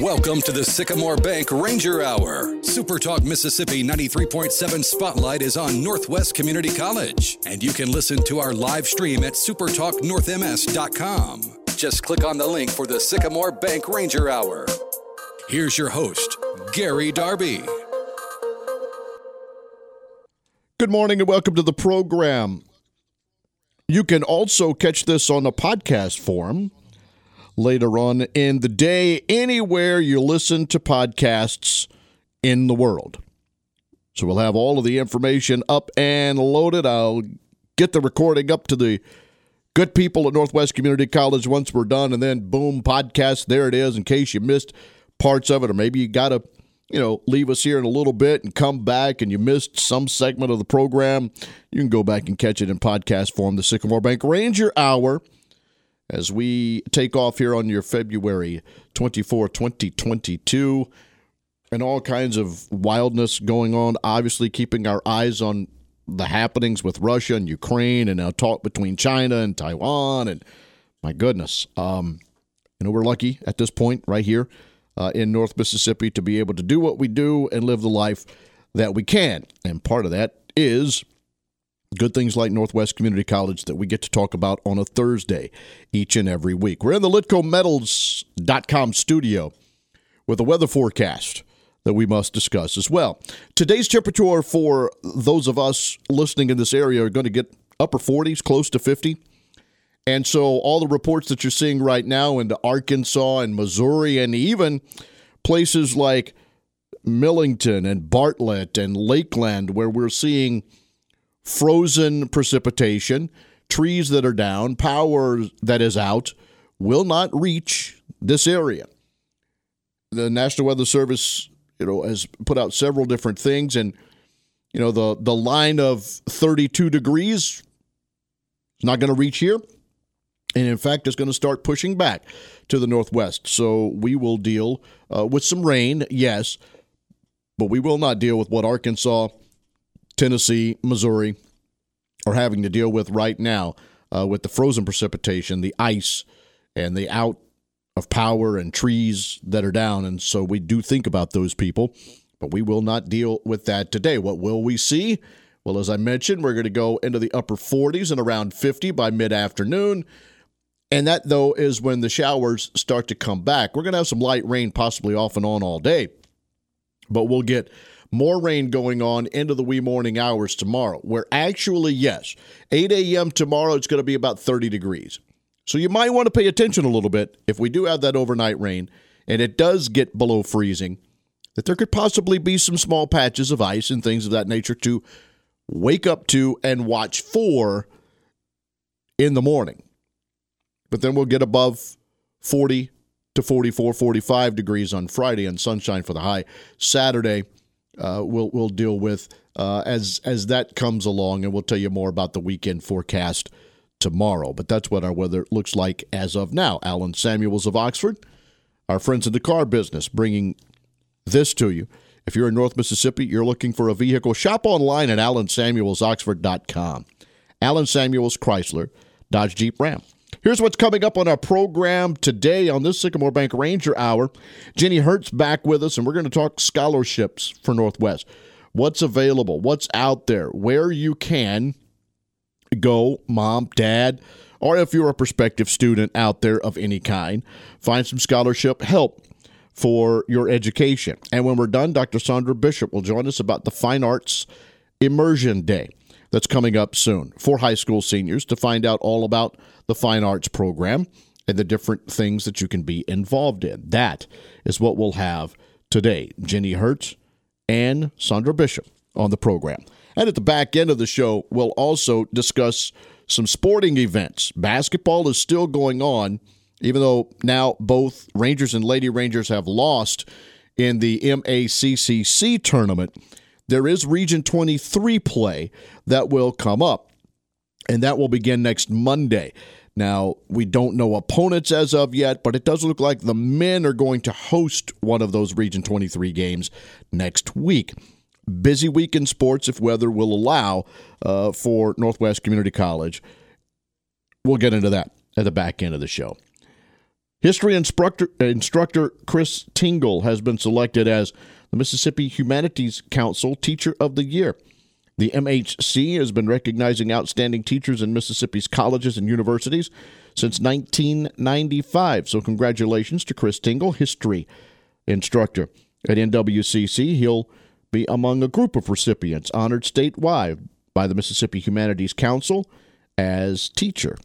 Welcome to the Sycamore Bank Ranger Hour. Super Talk Mississippi 93.7 Spotlight is on Northwest Community College, and you can listen to our live stream at supertalknorthms.com. Just click on the link for the Sycamore Bank Ranger Hour. Here's your host, Gary Darby. Good morning and welcome to the program. You can also catch this on a podcast form later on in the day, anywhere you listen to podcasts in the world. So we'll have all of the information up and loaded. I'll get the recording up to the good people at Northwest Community College once we're done, and then boom, podcast. There it is. In case you missed parts of it, or maybe you got to, you know, leave us here in a little bit and come back, and you missed some segment of the program. You can go back and catch it in podcast form. The Sycamore Bank Ranger Hour as we take off here on your February 24, 2022, and all kinds of wildness going on. Obviously, keeping our eyes on the happenings with Russia and Ukraine, and now talk between China and Taiwan. And my goodness, um, you know, we're lucky at this point right here uh, in North Mississippi to be able to do what we do and live the life that we can. And part of that is good things like Northwest Community College that we get to talk about on a Thursday each and every week. We're in the LitcoMetals.com studio with a weather forecast that we must discuss as well. Today's temperature for those of us listening in this area are going to get upper 40s, close to 50. And so all the reports that you're seeing right now into Arkansas and Missouri and even places like Millington and Bartlett and Lakeland where we're seeing – frozen precipitation, trees that are down, power that is out will not reach this area. The National Weather Service, you know, has put out several different things and you know the the line of 32 degrees is not going to reach here. And in fact, it's going to start pushing back to the northwest. So we will deal uh, with some rain, yes, but we will not deal with what Arkansas Tennessee, Missouri are having to deal with right now uh, with the frozen precipitation, the ice, and the out of power and trees that are down. And so we do think about those people, but we will not deal with that today. What will we see? Well, as I mentioned, we're going to go into the upper 40s and around 50 by mid afternoon. And that, though, is when the showers start to come back. We're going to have some light rain possibly off and on all day, but we'll get more rain going on into the wee morning hours tomorrow, where actually, yes, 8 a.m. tomorrow, it's going to be about 30 degrees. So you might want to pay attention a little bit if we do have that overnight rain and it does get below freezing, that there could possibly be some small patches of ice and things of that nature to wake up to and watch for in the morning. But then we'll get above 40 to 44, 45 degrees on Friday and sunshine for the high. Saturday, uh, we'll we'll deal with uh, as as that comes along, and we'll tell you more about the weekend forecast tomorrow. But that's what our weather looks like as of now. Alan Samuels of Oxford, our friends in the car business, bringing this to you. If you're in North Mississippi, you're looking for a vehicle, shop online at alansamuelsoxford.com. Alan Samuels Chrysler, Dodge Jeep Ram. Here's what's coming up on our program today on this Sycamore Bank Ranger Hour. Jenny Hurt's back with us, and we're going to talk scholarships for Northwest. What's available? What's out there? Where you can go, mom, dad, or if you're a prospective student out there of any kind, find some scholarship help for your education. And when we're done, Dr. Saundra Bishop will join us about the Fine Arts Immersion Day that's coming up soon for high school seniors to find out all about the fine arts program and the different things that you can be involved in. That is what we'll have today. Jenny Hurt and Saundra Bishop on the program. And at the back end of the show, we'll also discuss some sporting events. Basketball is still going on, even though now both Rangers and Lady Rangers have lost in the MACCC tournament there is Region 23 play that will come up, and that will begin next Monday. Now, we don't know opponents as of yet, but it does look like the men are going to host one of those Region 23 games next week. Busy week in sports if weather will allow uh, for Northwest Community College. We'll get into that at the back end of the show. History instructor, instructor Chris Tingle has been selected as the Mississippi Humanities Council Teacher of the Year. The MHC has been recognizing outstanding teachers in Mississippi's colleges and universities since 1995. So, congratulations to Chris Tingle, history instructor at NWCC. He'll be among a group of recipients honored statewide by the Mississippi Humanities Council as teacher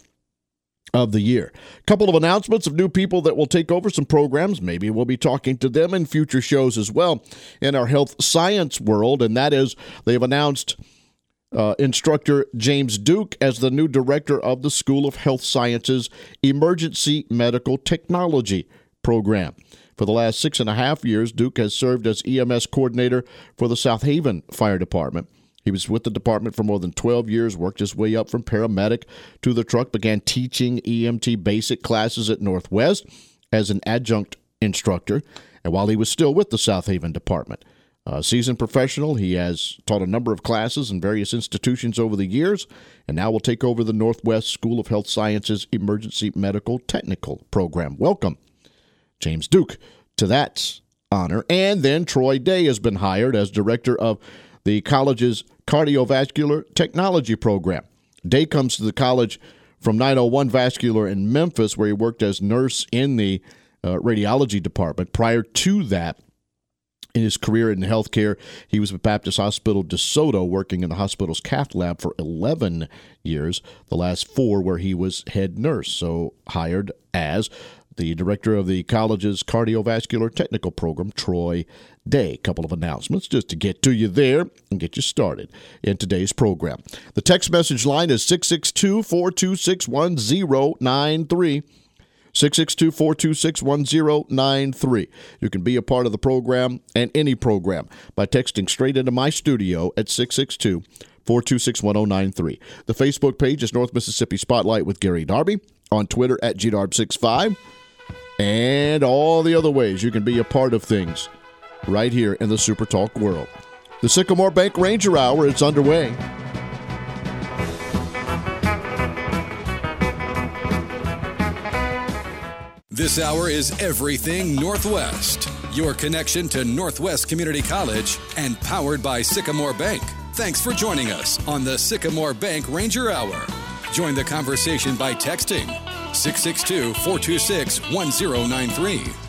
of the year. A couple of announcements of new people that will take over some programs. Maybe we'll be talking to them in future shows as well in our health science world, and that is they've announced uh, instructor James Duke as the new director of the School of Health Sciences Emergency Medical Technology program. For the last six and a half years, Duke has served as EMS coordinator for the Southaven Fire Department. He was with the department for more than 12 years, worked his way up from paramedic to the truck, began teaching EMT basic classes at Northwest as an adjunct instructor, and while he was still with the Southaven department. A seasoned professional, he has taught a number of classes in various institutions over the years, and now will take over the Northwest School of Health Sciences Emergency Medical Technical Program. Welcome, James Duke, to that honor. And then Troy Day has been hired as director of the college's cardiovascular technology program. Day comes to the college from 901 Vascular in Memphis, where he worked as nurse in the uh, radiology department. Prior to that, in his career in healthcare, he was with Baptist Hospital DeSoto, working in the hospital's cath lab for 11 years, the last four where he was head nurse. So, hired as the director of the college's cardiovascular technical program, Troy Day. A couple of announcements just to get to you there and get you started in today's program. The text message line is 662 426 1093. 662 426 1093. You can be a part of the program and any program by texting straight into my studio at 662 426 1093. The Facebook page is North Mississippi Spotlight with Gary Darby. On Twitter at GDarb65 and all the other ways you can be a part of things right here in the Super Talk world. The Sycamore Bank Ranger Hour is underway. This hour is Everything Northwest, your connection to Northwest Community College and powered by Sycamore Bank. Thanks for joining us on the Sycamore Bank Ranger Hour. Join the conversation by texting 662 426 1093.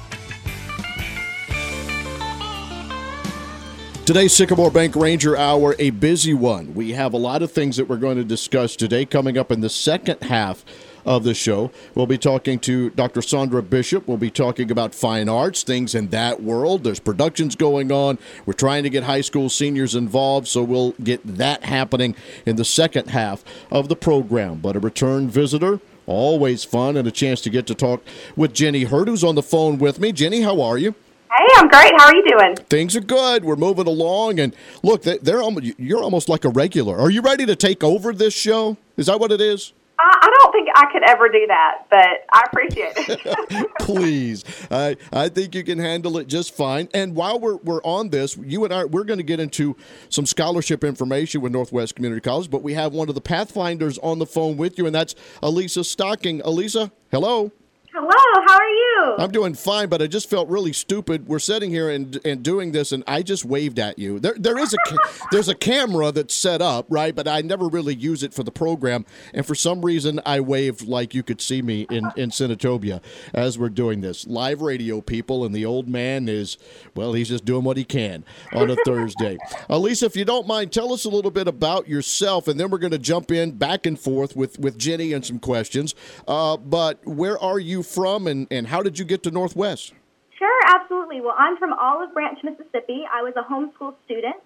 Today's Sycamore Bank Ranger Hour, a busy one. We have a lot of things that we're going to discuss today coming up in the second half of the show. We'll be talking to Dr. Saundra Bishop. We'll be talking about fine arts, things in that world. There's productions going on. We're trying to get high school seniors involved, so we'll get that happening in the second half of the program. But a return visitor, Always fun and a chance to get to talk with Jenny Hurt, who's on the phone with me. Jenny, how are you? Hey, I'm great. How are you doing? Things are good. We're moving along, and look, they're almost, you're almost like a regular. Are you ready to take over this show? Is that what it is? I, I don't think I could ever do that, but I appreciate it. Please, I I think you can handle it just fine. And while we're we're on this, you and I we're going to get into some scholarship information with Northwest Community College, but we have one of the Pathfinders on the phone with you, and that's Elisa Stocking. Elisa, hello. Hello, how are you? I'm doing fine, but I just felt really stupid. We're sitting here and and doing this, and I just waved at you. There there is a there's a camera that's set up, right? But I never really use it for the program, and for some reason I waved like you could see me in in Senatobia as we're doing this live radio, people. And the old man is well, he's just doing what he can on a Thursday. Elisa, if you don't mind, tell us a little bit about yourself, and then we're going to jump in back and forth with with Jenny and some questions. Uh, but where are you? From, and, and how did you get to Northwest? Sure, absolutely. Well, I'm from Olive Branch, Mississippi. I was a homeschool student.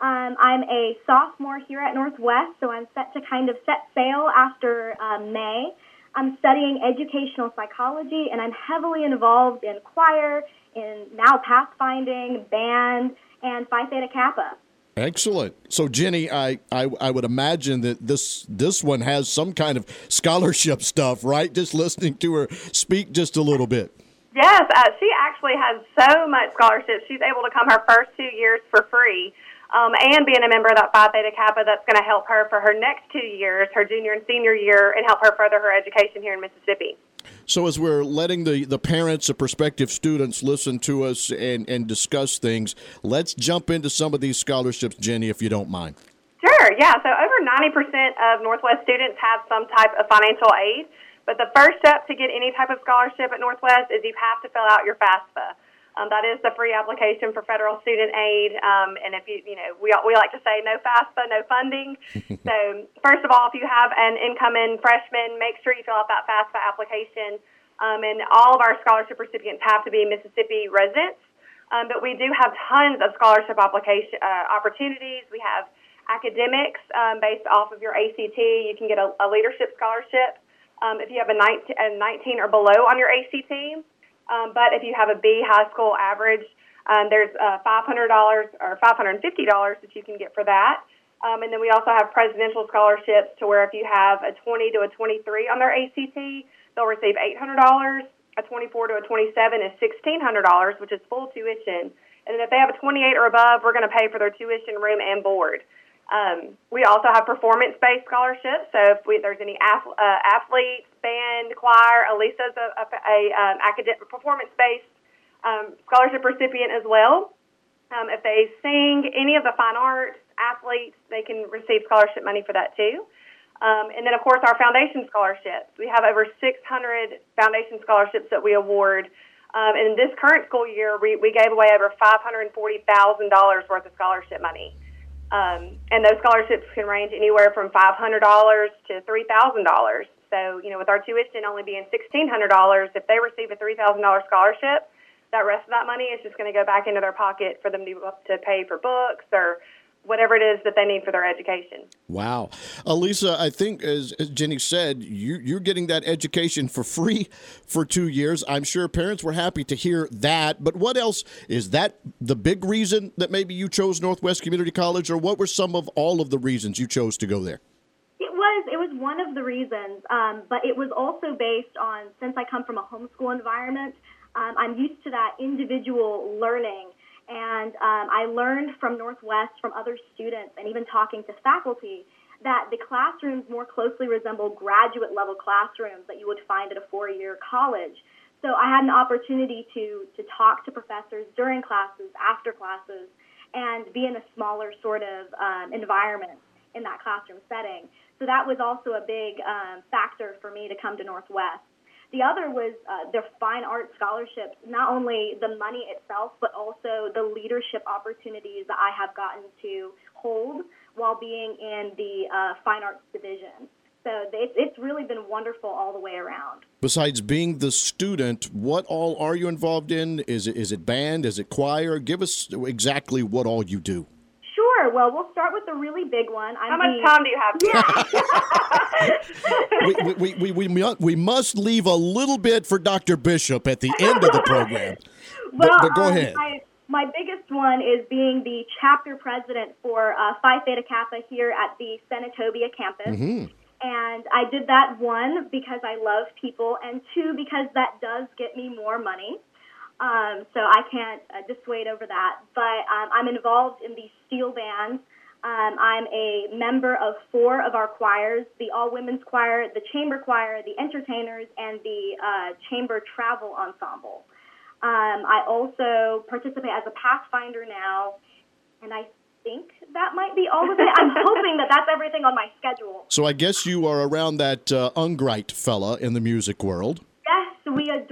Um, I'm a sophomore here at Northwest, so I'm set to kind of set sail after uh, May. I'm studying educational psychology, and I'm heavily involved in choir, in now pathfinding, band, and Phi Theta Kappa. Excellent. So, Jenny, I, I, I would imagine that this this one has some kind of scholarship stuff, right? Just listening to her speak just a little bit. Yes, uh, she actually has so much scholarship. She's able to come her first two years for free, um, and being a member of that Phi Theta Kappa, that's going to help her for her next two years, her junior and senior year, and help her further her education here in Mississippi. So as we're letting the, the parents of prospective students listen to us and, and discuss things, let's jump into some of these scholarships, Jenny, if you don't mind. Sure, yeah. So over 90% of Northwest students have some type of financial aid. But the first step to get any type of scholarship at Northwest is you have to fill out your FAFSA. Um, that is the free application for federal student aid. Um, and if you, you know, we, we like to say no FAFSA, no funding. so, first of all, if you have an incoming freshman, make sure you fill out that FAFSA application. Um, and all of our scholarship recipients have to be Mississippi residents. Um, but we do have tons of scholarship application uh, opportunities. We have academics um, based off of your ACT. You can get a, a leadership scholarship um, if you have a 19, a 19, or below on your ACT. Um, but if you have a B high school average, um, there's uh, $500 or $550 that you can get for that. Um, and then we also have presidential scholarships to where if you have a 20 to a 23 on their ACT, they'll receive $800. A 24 to a 27 is $1,600, which is full tuition. And then if they have a 28 or above, we're going to pay for their tuition, room, and board. Um, we also have performance-based scholarships. So if we, there's any uh, athletes, band, choir, Elisa's a, a, a um, academic performance-based um, scholarship recipient as well. Um, if they sing any of the fine arts, athletes, they can receive scholarship money for that too. Um, and then, of course, our foundation scholarships. We have over 600 foundation scholarships that we award. Um, and in this current school year, we, we gave away over $540,000 worth of scholarship money. Um, and those scholarships can range anywhere from $500 to $3,000. So, you know, with our tuition only being $1,600, if they receive a $3,000 scholarship, that rest of that money is just going to go back into their pocket for them to, to pay for books or whatever it is that they need for their education. Wow. Elisa, I think, as, as Jenny said, you, you're getting that education for free for two years. I'm sure parents were happy to hear that. But what else? Is that the big reason that maybe you chose Northwest Community College, or what were some of all of the reasons you chose to go there? It was it was one of the reasons, um, but it was also based on since I come from a homeschool environment, um, I'm used to that individual learning and um, I learned from Northwest, from other students, and even talking to faculty, that the classrooms more closely resemble graduate level classrooms that you would find at a four year college. So I had an opportunity to, to talk to professors during classes, after classes, and be in a smaller sort of um, environment in that classroom setting. So that was also a big um, factor for me to come to Northwest. The other was uh, their fine art scholarships, not only the money itself, but also the leadership opportunities that I have gotten to hold while being in the uh, fine arts division. So it's really been wonderful all the way around. Besides being the student, what all are you involved in? Is it, is it band? Is it choir? Give us exactly what all you do. Sure. Well, we'll start with the really big one. I'm How much the, time do you have? we, we, we, we, we must leave a little bit for Dr. Bishop at the end of the program. well, but, but go um, ahead. I, my biggest one is being the chapter president for uh, Phi Theta Kappa here at the Senatobia campus. Mm-hmm. And I did that one because I love people, and two because that does get me more money. Um, so I can't uh, dissuade over that. But um, I'm involved in the steel bands. Um, I'm a member of four of our choirs the All Women's Choir, the Chamber Choir, the Entertainers, and the uh, Chamber Travel Ensemble. Um, I also participate as a Pathfinder now, and I think that might be all of it. I'm hoping that that's everything on my schedule. So I guess you are around that uh, Ungrite fella in the music world.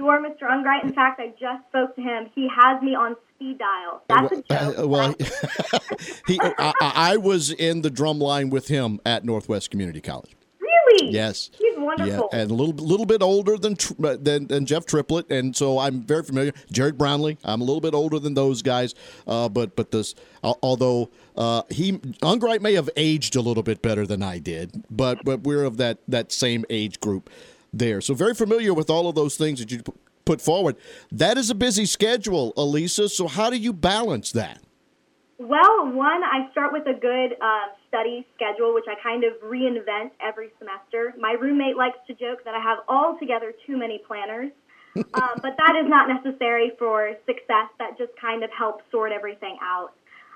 Adore Mr. Ungrite. In fact, I just spoke to him. He has me on speed dial. That's a joke. Uh, well, he, I, I, was in the drum line with him at Northwest Community College. Really? Yes. He's wonderful. Yeah, and a little little bit older than, uh, than than Jeff Triplett, and so I'm very familiar. Jared Brownlee. I'm a little bit older than those guys, uh, but but this although uh, he Ungrite may have aged a little bit better than I did, but but we're of that that same age group there. So very familiar with all of those things that you put forward. That is a busy schedule, Elisa. So how do you balance that? Well, one, I start with a good uh, study schedule, which I kind of reinvent every semester. My roommate likes to joke that I have altogether too many planners, um, but that is not necessary for success. That just kind of helps sort everything out.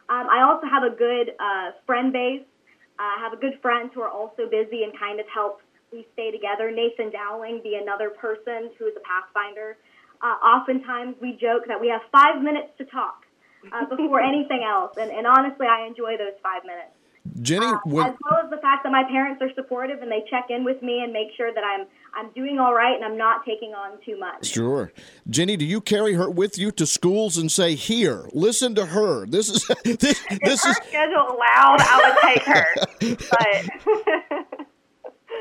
Um, I also have a good uh, friend base. Uh, I have a good friends who are also busy and kind of help we stay together. Nathan Dowling, be another person who is a Pathfinder. Uh, oftentimes we joke that we have five minutes to talk uh, before anything else, and, and honestly, I enjoy those five minutes. Jenny, Uh, when, as well as the fact that my parents are supportive and they check in with me and make sure that I'm I'm doing all right and I'm not taking on too much. Sure. Jenny, do you carry her with you to schools and say, "Here, listen to her. This is this If this her is schedule allowed, I would take her. But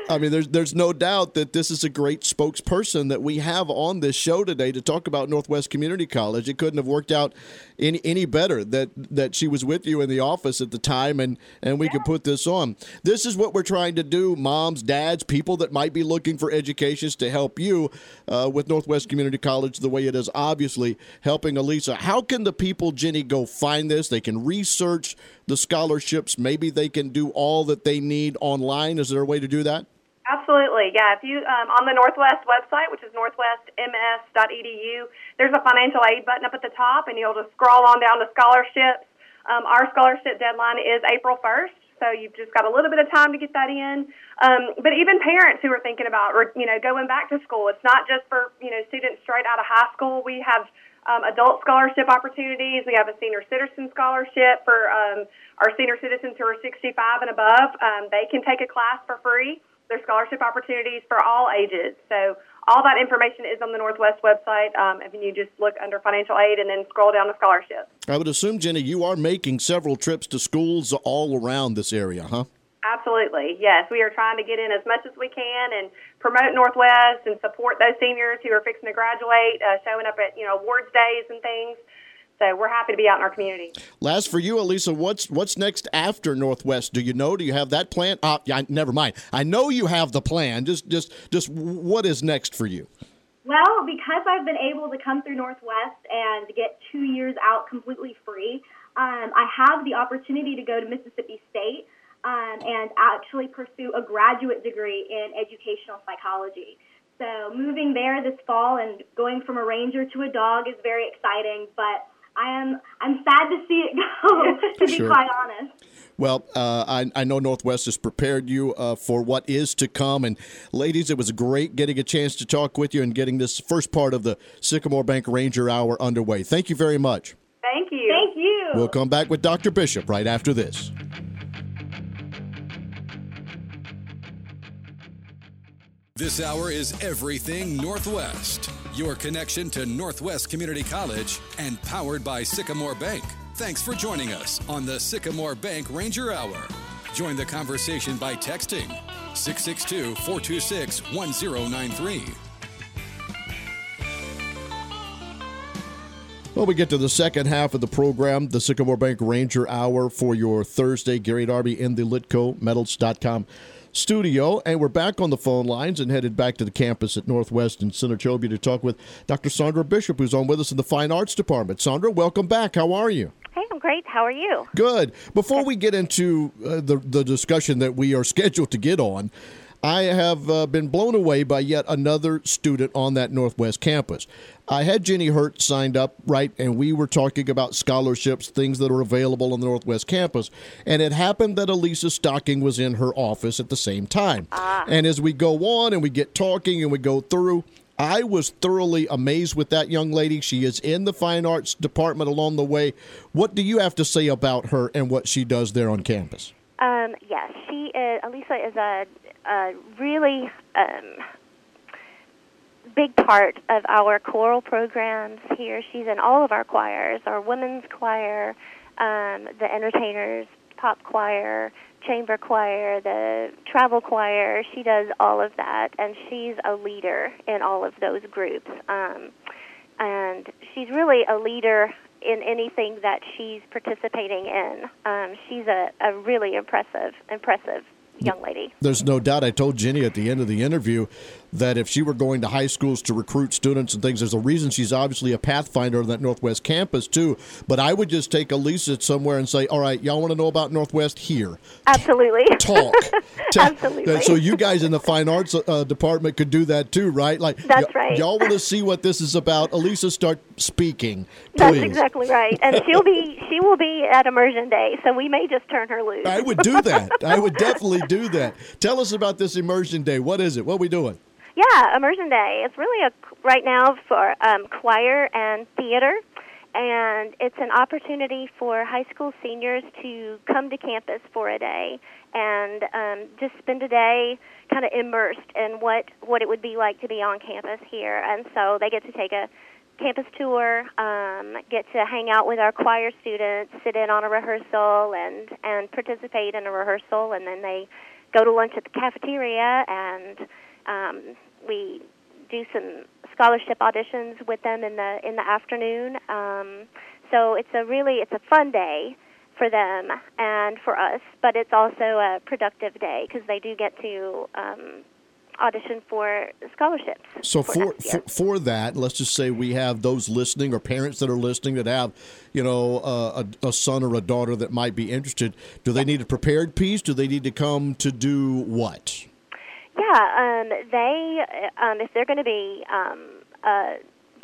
I mean, there's there's no doubt that this is a great spokesperson that we have on this show today to talk about Northwest Community College. It couldn't have worked out any any better that that she was with you in the office at the time, and and we could put this on. This is what we're trying to do, moms, dads, people that might be looking for educations to help you uh, with Northwest Community College the way it is obviously helping Elisa. How can the people, Jenny, go find this? They can research the scholarships. Maybe they can do all that they need online. Is there a way to do that? Absolutely, yeah. If you um, on the Northwest website, which is northwestms.edu, there's a financial aid button up at the top, and you'll just scroll on down to scholarships. Um, our scholarship deadline is April 1st, so you've just got a little bit of time to get that in. Um, but even parents who are thinking about, you know, going back to school, it's not just for you know students straight out of high school. We have um, adult scholarship opportunities. We have a senior citizen scholarship for um, our senior citizens who are 65 and above. Um, they can take a class for free. There's scholarship opportunities for all ages. So all that information is on the Northwest website. Um, if you just look under financial aid and then scroll down to scholarships. I would assume, Jenny, you are making several trips to schools all around this area, huh? Absolutely, yes. We are trying to get in as much as we can and promote Northwest and support those seniors who are fixing to graduate, uh, showing up at you know awards days and things. So we're happy to be out in our community. Last for you, Elisa, what's what's next after Northwest? Do you know? Do you have that plan? Uh, yeah, never mind. I know you have the plan. Just just just what is next for you? Well, because I've been able to come through Northwest and get two years out completely free, um, I have the opportunity to go to Mississippi State um, and actually pursue a graduate degree in educational psychology. So moving there this fall and going from a ranger to a dog is very exciting, but I am I'm sad to see it go. to be Sure. quite honest. Well, uh, I, I know Northwest has prepared you uh, for what is to come. And ladies, it was great getting a chance to talk with you and getting this first part of the Sycamore Bank Ranger Hour underway. Thank you very much. Thank you. Thank you. We'll come back with Dr. Bishop right after this. This hour is Everything Northwest, your connection to Northwest Community College and powered by Sycamore Bank. Thanks for joining us on the Sycamore Bank Ranger Hour. Join the conversation by texting 662 426 1093. Well, we get to the second half of the program, the Sycamore Bank Ranger Hour for your Thursday. Gary Darby in the Litco, LitcoMetals.com studio. And we're back on the phone lines and headed back to the campus at Northwest in Senatobia to talk with Dr. Saundra Bishop, who's on with us in the Fine Arts Department. Saundra, welcome back. How are you? Hey, I'm great. How are you? Good. Before we get into uh, the, the discussion that we are scheduled to get on, I have uh, been blown away by yet another student on that Northwest campus. I had Jenny Hurt signed up, right, and we were talking about scholarships, things that are available on the Northwest campus. And it happened that Elisa Stocking was in her office at the same time. Ah. And as we go on and we get talking and we go through, I was thoroughly amazed with that young lady. She is in the fine arts department along the way. What do you have to say about her and what she does there on campus? Um, yes, she is. Elisa is a, a really um, big part of our choral programs here. She's in all of our choirs, our women's choir, um, the entertainers, pop choir, chamber choir, the travel choir. She does all of that, and she's a leader in all of those groups. Um, and she's really a leader in anything that she's participating in. Um, she's a, a really impressive, impressive young lady. There's no doubt. I told Jenny at the end of the interview that if she were going to high schools to recruit students and things, there's a reason she's obviously a pathfinder on that Northwest campus too. But I would just take Elisa somewhere and say, "All right, y'all want to know about Northwest here? Absolutely. Talk." Ta- Absolutely. So you guys in the fine arts uh, department could do that too, right? Like That's y- right. Y'all want to see what this is about? Elisa, start speaking. That's exactly right. And she'll be she will be at immersion day, so we may just turn her loose. I would do that. I would definitely do that. Tell us about this immersion day. What is it? What are we doing? Yeah, immersion day. It's really a right now for um, choir and theater, and it's an opportunity for high school seniors to come to campus for a day and um, just spend a day kind of immersed in what what it would be like to be on campus here. And so they get to take a campus tour, um, get to hang out with our choir students, sit in on a rehearsal, and and participate in a rehearsal, and then they go to lunch at the cafeteria and um, we do some scholarship auditions with them in the in the afternoon. Um, so it's a really it's a fun day for them and for us, but it's also a productive day because they do get to um, audition for scholarships. So for for, for for that, let's just say we have those listening or parents that are listening that have, you know, uh, a, a son or a daughter that might be interested. Do they need a prepared piece? Do they need to come to do what? Yeah, um, they um, if they're going to be um, uh,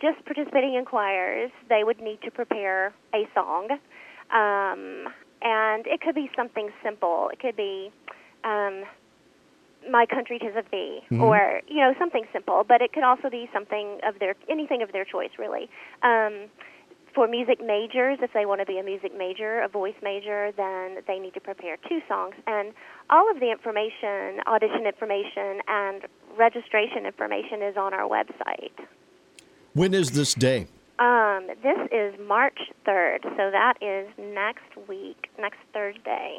just participating in choirs, they would need to prepare a song, um, and it could be something simple. It could be um, "My Country Tis of Thee," Mhm. or you know something simple. But it could also be something of their anything of their choice, really. Um, for music majors, if they want to be a music major, a voice major, then they need to prepare two songs. And all of the information, audition information, and registration information is on our website. When is this day? Um, this is March 3rd, so that is next week, next Thursday.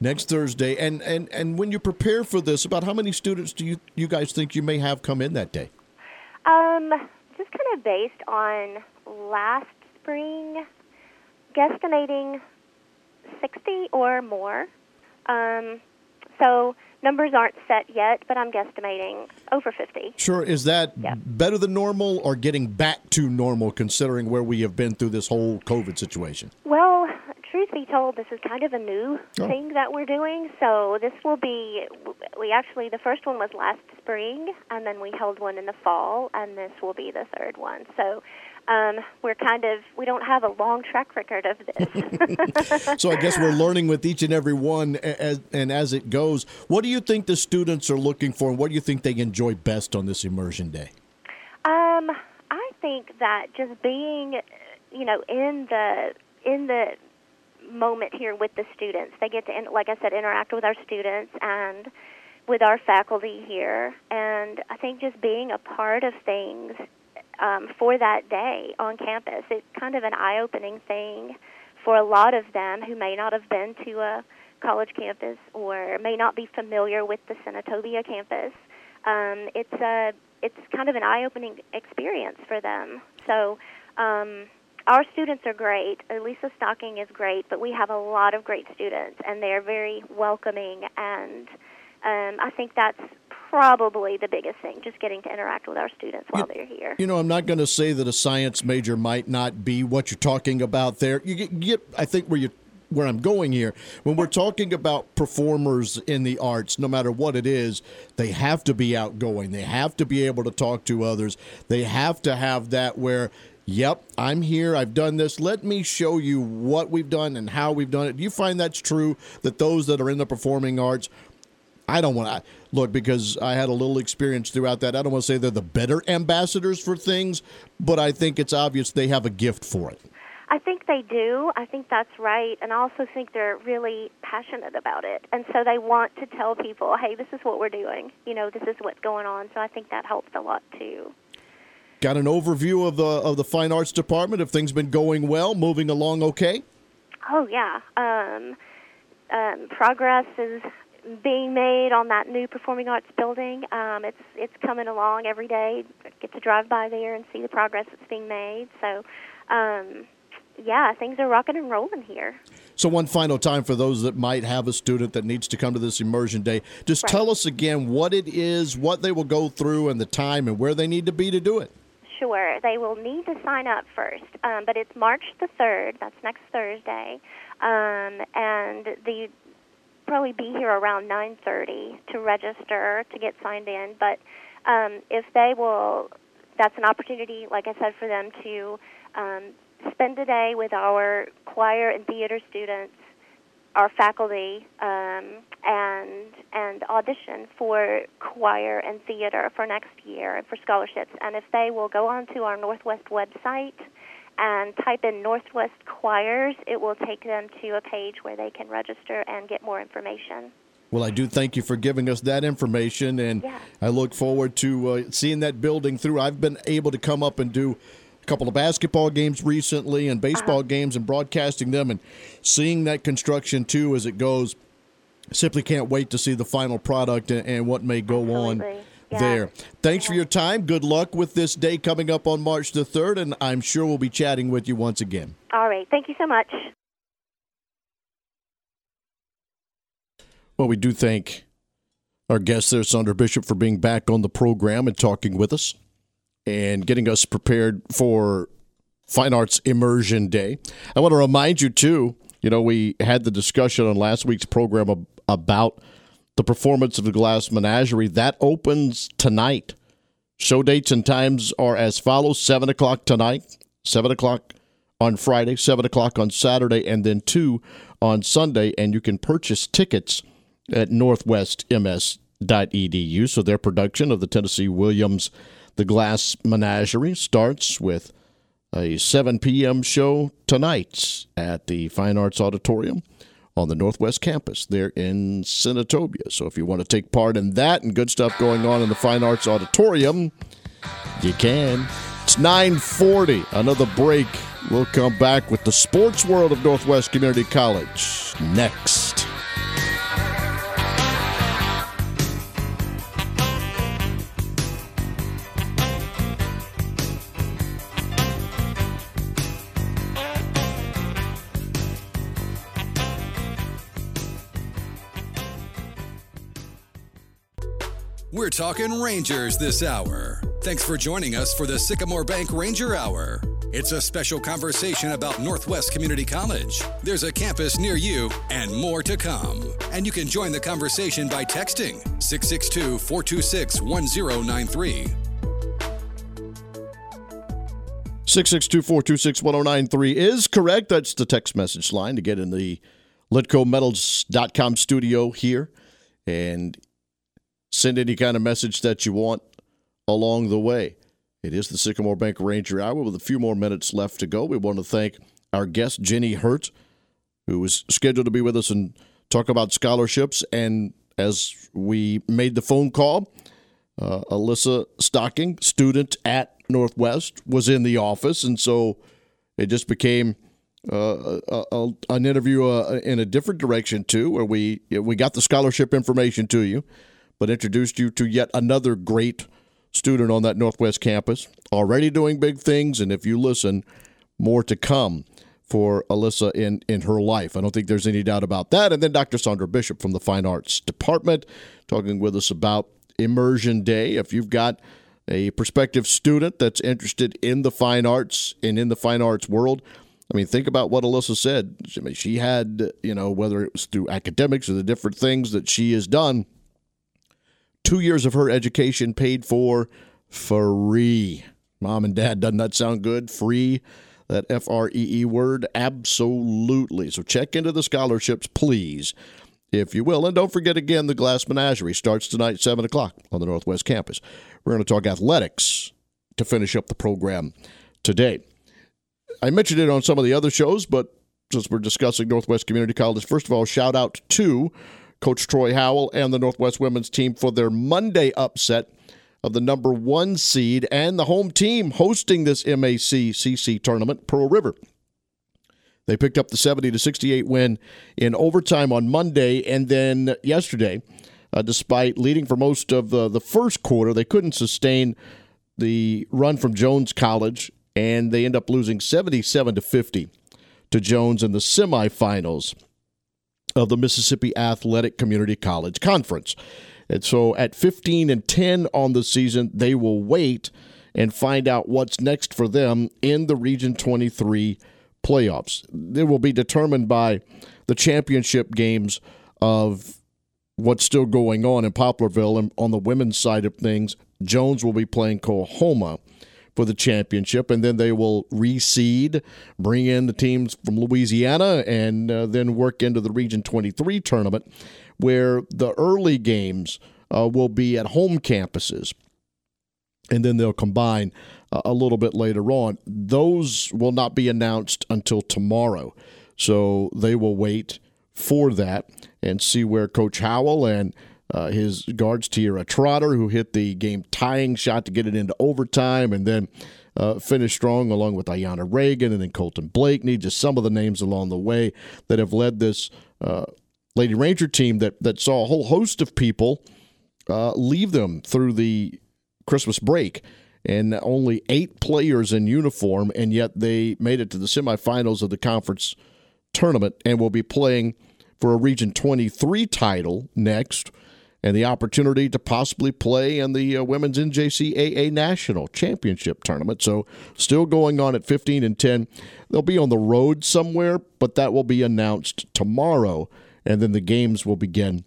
Next Thursday. And and and when you prepare for this, about how many students do you you guys think you may have come in that day? Um, just kind of based on last spring, guesstimating 60 or more. Um, so numbers aren't set yet, but I'm guesstimating over 50. Sure. Is that Yeah. better than normal or getting back to normal considering where we have been through this whole COVID situation? Well, truth be told, this is kind of a new Oh. thing that we're doing. So this will be, we actually, the first one was last spring, and then we held one in the fall, and this will be the third one. So um, we're kind of, we don't have a long track record of this. So I guess we're learning with each and every one as, and as it goes. What do you think the students are looking for and what do you think they enjoy best on this immersion day? Um, I think that just being, you know, in the in the moment here with the students, they get to, like I said, interact with our students and with our faculty here, and I think just being a part of things um, for that day on campus, it's kind of an eye-opening thing for a lot of them who may not have been to a college campus or may not be familiar with the Senatobia campus. Um, it's a it's kind of an eye-opening experience for them. So um, our students are great. Elisa Stocking is great, but we have a lot of great students, and they're very welcoming. And um, I think that's probably the biggest thing, just getting to interact with our students while they're here. You know, I'm not going to say that a science major might not be what you're talking about there. You get, get I think where you where I'm going here. When we're talking about performers in the arts, no matter what it is, they have to be outgoing. They have to be able to talk to others. They have to have that where Yep, I'm here. I've done this. Let me show you what we've done and how we've done it. Do you find that's true that those that are in the performing arts I don't want to look because I had a little experience throughout that. I don't want to say they're the better ambassadors for things, but I think it's obvious they have a gift for it. I think they do. I think that's right. And I also think they're really passionate about it. And so they want to tell people, hey, this is what we're doing. You know, this is what's going on. So I think that helps a lot too. Got an overview of the of the fine arts department. Have things been going well? Moving along okay? Oh, yeah. Um, um, progress is being made on that new performing arts building. Um, it's it's coming along every day. I get to drive by there and see the progress that's being made. So, um, yeah, things are rocking and rolling here. So one final time for those that might have a student that needs to come to this immersion day, just Right. tell us again what it is, what they will go through, and the time, and where they need to be to do it. Sure, they will need to sign up first, um, but it's March the third. That's next Thursday, um, and the probably be here around nine thirty to register to get signed in. But um, if they will, that's an opportunity, like I said, for them to um, spend a day with our choir and theater students, our faculty, um, and and audition for choir and theater for next year for scholarships. And if they will go onto our Northwest website and type in Northwest Choirs, it will take them to a page where they can register and get more information. Well, I do thank you for giving us that information, and yeah. I look forward to uh, seeing that building through. I've been able to come up and do a couple of basketball games recently and baseball uh-huh. games and broadcasting them and seeing that construction too as it goes. Simply can't wait to see the final product and, and what may go Absolutely. on yeah. there. Thanks yeah. for your time. Good luck with this day coming up on March the 3rd, and I'm sure we'll be chatting with you once again. All right. Thank you so much. Well, we do thank our guest there, Saundra Bishop, for being back on the program and talking with us and getting us prepared for Fine Arts Immersion Day. I want to remind you, too, you know, we had the discussion on last week's program about the performance of the Glass Menagerie. That opens tonight. Show dates and times are as follows 7 o'clock tonight, 7 o'clock on Friday, 7 o'clock on Saturday, and then 2 on Sunday. And you can purchase tickets at northwestms.edu. So their production of the Tennessee Williams The Glass Menagerie starts with a 7 p.m. show tonight at the Fine Arts Auditorium on the Northwest Campus there in Senatobia. So if you want to take part in that and good stuff going on in the Fine Arts Auditorium, you can. It's 940. Another break. We'll come back with the sports world of Northwest Community College next. Talking Rangers this hour. Thanks for joining us for the Sycamore Bank Ranger Hour. It's a special conversation about Northwest Community College. There's a campus near you and more to come. And you can join the conversation by texting 662 426 1093. 662-426-1093 is correct. That's the text message line to get in the LitcoMetals.com studio here. And send any kind of message that you want along the way. It is the Sycamore Bank Ranger Hour with a few more minutes left to go. We want to thank our guest, Jenny Hurt, who was scheduled to be with us and talk about scholarships. And as we made the phone call, uh, Alyssa Stocking, student at Northwest, was in the office. And so it just became uh, a, a, an interview uh, in a different direction, too, where we, we got the scholarship information to you but introduced you to yet another great student on that Northwest campus, already doing big things. And if you listen, more to come for Alyssa in, in her life. I don't think there's any doubt about that. And then Dr. Saundra Bishop from the Fine Arts Department talking with us about Immersion Day. If you've got a prospective student that's interested in the fine arts and in the fine arts world, I mean, think about what Alyssa said. I mean, she had, you know, whether it was through academics or the different things that she has done, two years of her education paid for free. Mom and dad, doesn't that sound good? Free, that F R E E word? Absolutely. So check into the scholarships, please, if you will. And don't forget again, the Glass Menagerie starts tonight, 7 o'clock on the Northwest Campus. We're going to talk athletics to finish up the program today. I mentioned it on some of the other shows, but since we're discussing Northwest Community College, first of all, shout out to Coach Troy Howell and the Northwest women's team for their Monday upset of the number one seed and the home team hosting this MACCC tournament, Pearl River. They picked up the 70 to 68 win in overtime on Monday, and then yesterday, uh, despite leading for most of the, the first quarter, they couldn't sustain the run from Jones College, and they end up losing 77 to 50 to Jones in the semifinals of the Mississippi Athletic Community College Conference. And so at 15 and 10 on the season, they will wait and find out what's next for them in the Region 23 playoffs. It will be determined by the championship games of what's still going on in Poplarville. And on the women's side of things, Jones will be playing Coahoma for the championship, and then they will reseed, bring in the teams from Louisiana, and uh, then work into the Region 23 tournament, where the early games uh, will be at home campuses, and then they'll combine uh, a little bit later on. Those will not be announced until tomorrow, so they will wait for that and see where Coach Howell and uh, his guards Tiara Trotter, who hit the game tying shot to get it into overtime, and then uh, finished strong along with Ayana Reagan and then Colton Blakeney. Just some of the names along the way that have led this uh, Lady Ranger team that that saw a whole host of people uh, leave them through the Christmas break. And only eight players in uniform, and yet they made it to the semifinals of the conference tournament and will be playing for a Region 23 title next and the opportunity to possibly play in the uh, Women's NJCAA National Championship Tournament. So, still going on at 15 and 10. They'll be on the road somewhere, but that will be announced tomorrow, and then the games will begin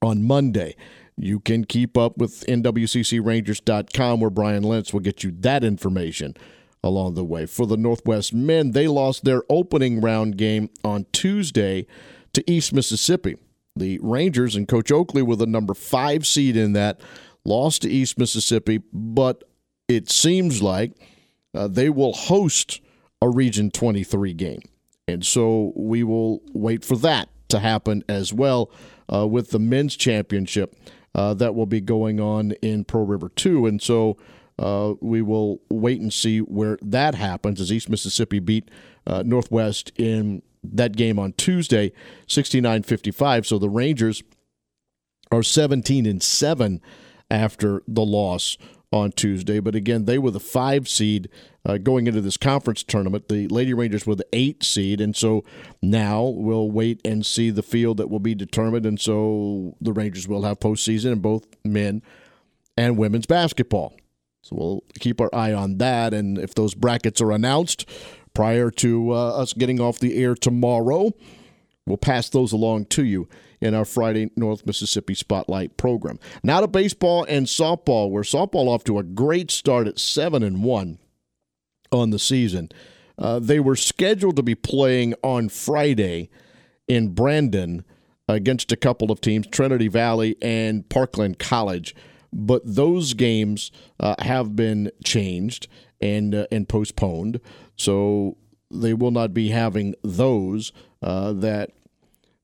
on Monday. You can keep up with NWCCRangers.com, where Brian Lentz will get you that information along the way. For the Northwest men, they lost their opening round game on Tuesday to East Mississippi. The Rangers and Coach Oakley with a number five seed in that lost to East Mississippi, but it seems like uh, they will host a Region 23 game. And so we will wait for that to happen as well uh, with the men's championship uh, that will be going on in Pearl River 2. And so uh, we will wait and see where that happens as East Mississippi beat uh, Northwest in that game on Tuesday, 69-55. So the Rangers are 17 and 7 after the loss on Tuesday. But again, they were the five seed uh, going into this conference tournament. The Lady Rangers were the eight seed. And so now we'll wait and see the field that will be determined. And so the Rangers will have postseason in both men and women's basketball. So we'll keep our eye on that. And if those brackets are announced, prior to uh, us getting off the air tomorrow. We'll pass those along to you in our Friday North Mississippi Spotlight program. Now to baseball and softball, where softball off to a great start at seven and one on the season. Uh, they were scheduled to be playing on Friday in Brandon against a couple of teams, Trinity Valley and Parkland College, but those games uh, have been changed and uh, and postponed. So they will not be having those uh, that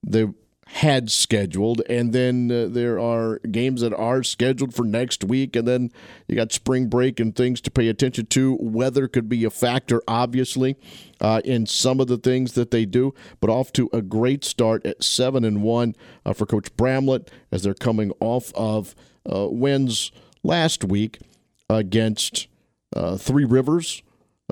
they had scheduled. And then uh, there are games that are scheduled for next week. And then you got spring break and things to pay attention to. Weather could be a factor, obviously, uh, in some of the things that they do. But off to a great start at 7 and 1 uh, for Coach Bramlett as they're coming off of uh, wins last week against uh, Three Rivers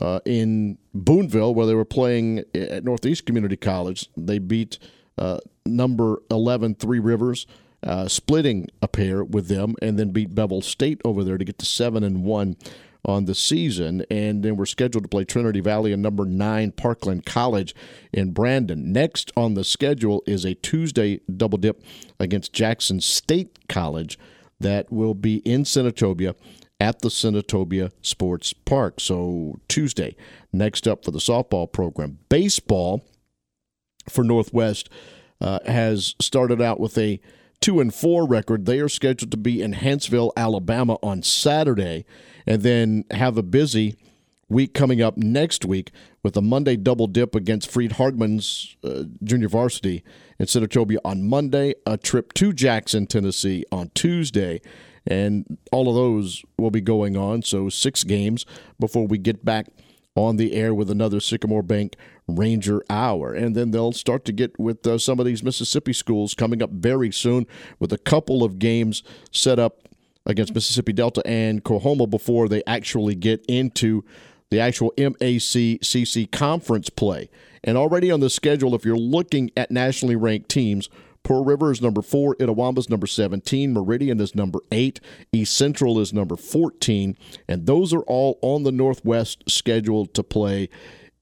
uh, in Booneville, where they were playing at Northeast Community College. They beat uh, number 11 Three Rivers, uh, splitting a pair with them, and then beat Bevill State over there to get to 7 and 1 on the season. And then we're scheduled to play Trinity Valley and number 9 Parkland College in Brandon. Next on the schedule is a Tuesday double dip against Jackson State College that will be in Senatobia at the Senatobia Sports Park. So Tuesday, next up for the softball program. Baseball for Northwest uh, has started out with a two and four record. They are scheduled to be in Huntsville, Alabama on Saturday, and then have a busy week coming up next week with a Monday double dip against Freed-Hardeman's uh, junior varsity in Senatobia on Monday, a trip to Jackson, Tennessee on Tuesday, and all of those will be going on. So, six games before we get back on the air with another Sycamore Bank Ranger Hour. And then they'll start to get with uh, some of these Mississippi schools coming up very soon with a couple of games set up against Mississippi Delta and Coahoma before they actually get into the actual MACJC conference play. And already on the schedule, if you're looking at nationally ranked teams, Pearl River is number four. Itawamba is number 17. Meridian is number eight. East Central is number 14. And those are all on the Northwest scheduled to play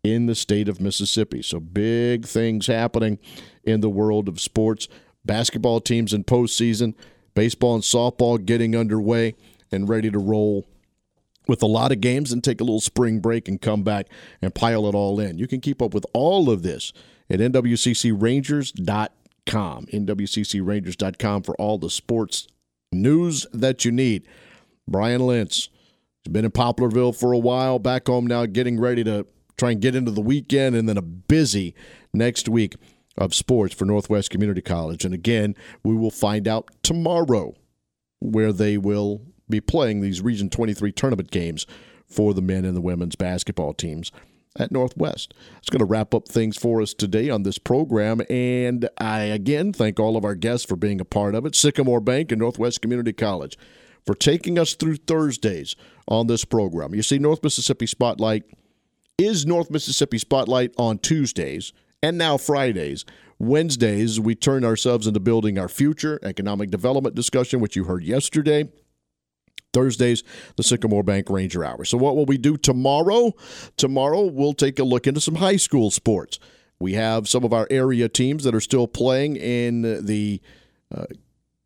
in the state of Mississippi. So big things happening in the world of sports. Basketball teams in postseason, baseball and softball getting underway and ready to roll with a lot of games and take a little spring break and come back and pile it all in. You can keep up with all of this at nwccrangers.com. nwccrangers.com for all the sports news that you need. Brian Lentz has been in Poplarville for a while, back home now, getting ready to try and get into the weekend and then a busy next week of sports for Northwest Community College. And again, we will find out tomorrow where they will be playing these Region 23 tournament games for the men and the women's basketball teams at Northwest. It's going to wrap up things for us today on this program. And I again thank all of our guests for being a part of it Sycamore Bank and Northwest Community College for taking us through Thursdays on this program. You see, North Mississippi Spotlight is North Mississippi Spotlight on Tuesdays and now Fridays. Wednesdays, we turn ourselves into building our future economic development discussion, which you heard yesterday. Thursdays, the Sycamore Bank Ranger Hour. So, what will we do tomorrow? Tomorrow, we'll take a look into some high school sports. We have some of our area teams that are still playing in the uh,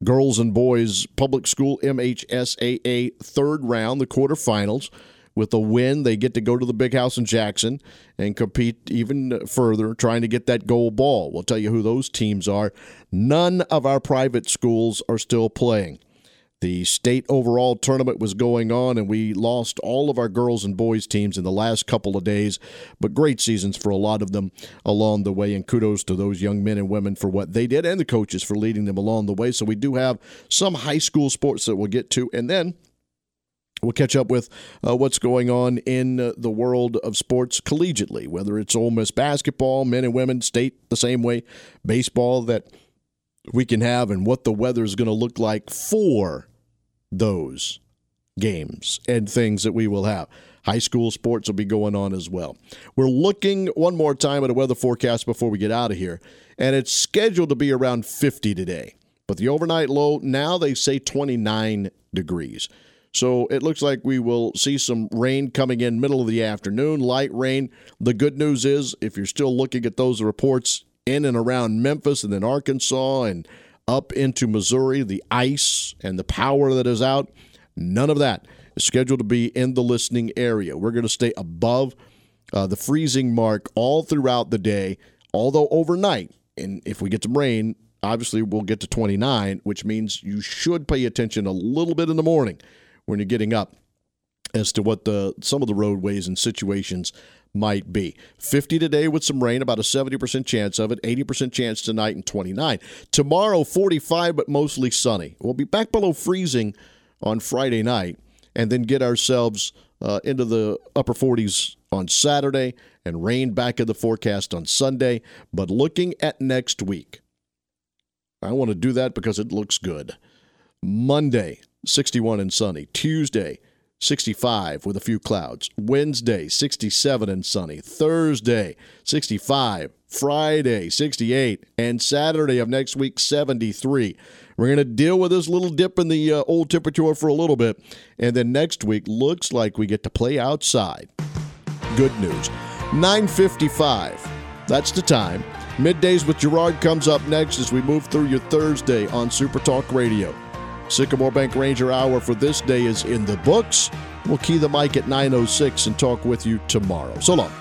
girls and boys public school MHSAA third round, the quarterfinals. With a win, they get to go to the big house in Jackson and compete even further, trying to get that gold ball. We'll tell you who those teams are. None of our private schools are still playing. The state overall tournament was going on, and we lost all of our girls and boys teams in the last couple of days, but great seasons for a lot of them along the way. And kudos to those young men and women for what they did and the coaches for leading them along the way. So we do have some high school sports that we'll get to. And then We'll catch up with uh, what's going on in uh, the world of sports collegiately, whether it's Ole Miss basketball, men and women, state the same way, baseball that we can have, and what the weather is going to look like for those games and things that we will have. High school sports will be going on as well. We're looking one more time at a weather forecast before we get out of here, and it's scheduled to be around 50 today. But the overnight low, now they say 29 degrees. So it looks like we will see some rain coming in middle of the afternoon, light rain. The good news is if you're still looking at those reports in and around Memphis and then Arkansas and up into Missouri, the ice and the power that is out, none of that is scheduled to be in the listening area. We're going to stay above uh, the freezing mark all throughout the day, although overnight, and if we get some rain, obviously we'll get to 29, which means you should pay attention a little bit in the morning when you're getting up as to what the some of the roadways and situations might be. 50 today with some rain, about a 70% chance of it, 80% chance tonight, and 29. Tomorrow, 45, but mostly sunny. We'll be back below freezing on Friday night and then get ourselves uh, into the upper 40s on Saturday and rain back in the forecast on Sunday. But looking at next week, I want to do that because it looks good. Monday, 61 and sunny. Tuesday, 65 with a few clouds. Wednesday, 67 and sunny. Thursday, 65. Friday, 68. And Saturday of next week, 73. We're going to deal with this little dip in the uh, old temperature for a little bit. And then next week, looks like we get to play outside. Good news. 955. That's the time. Middays with Gerard comes up next as we move through your Thursday on Super Talk Radio. Sycamore Bank Ranger Hour for this day is in the books. We'll key the mic at 9.06 and talk with you tomorrow. So long.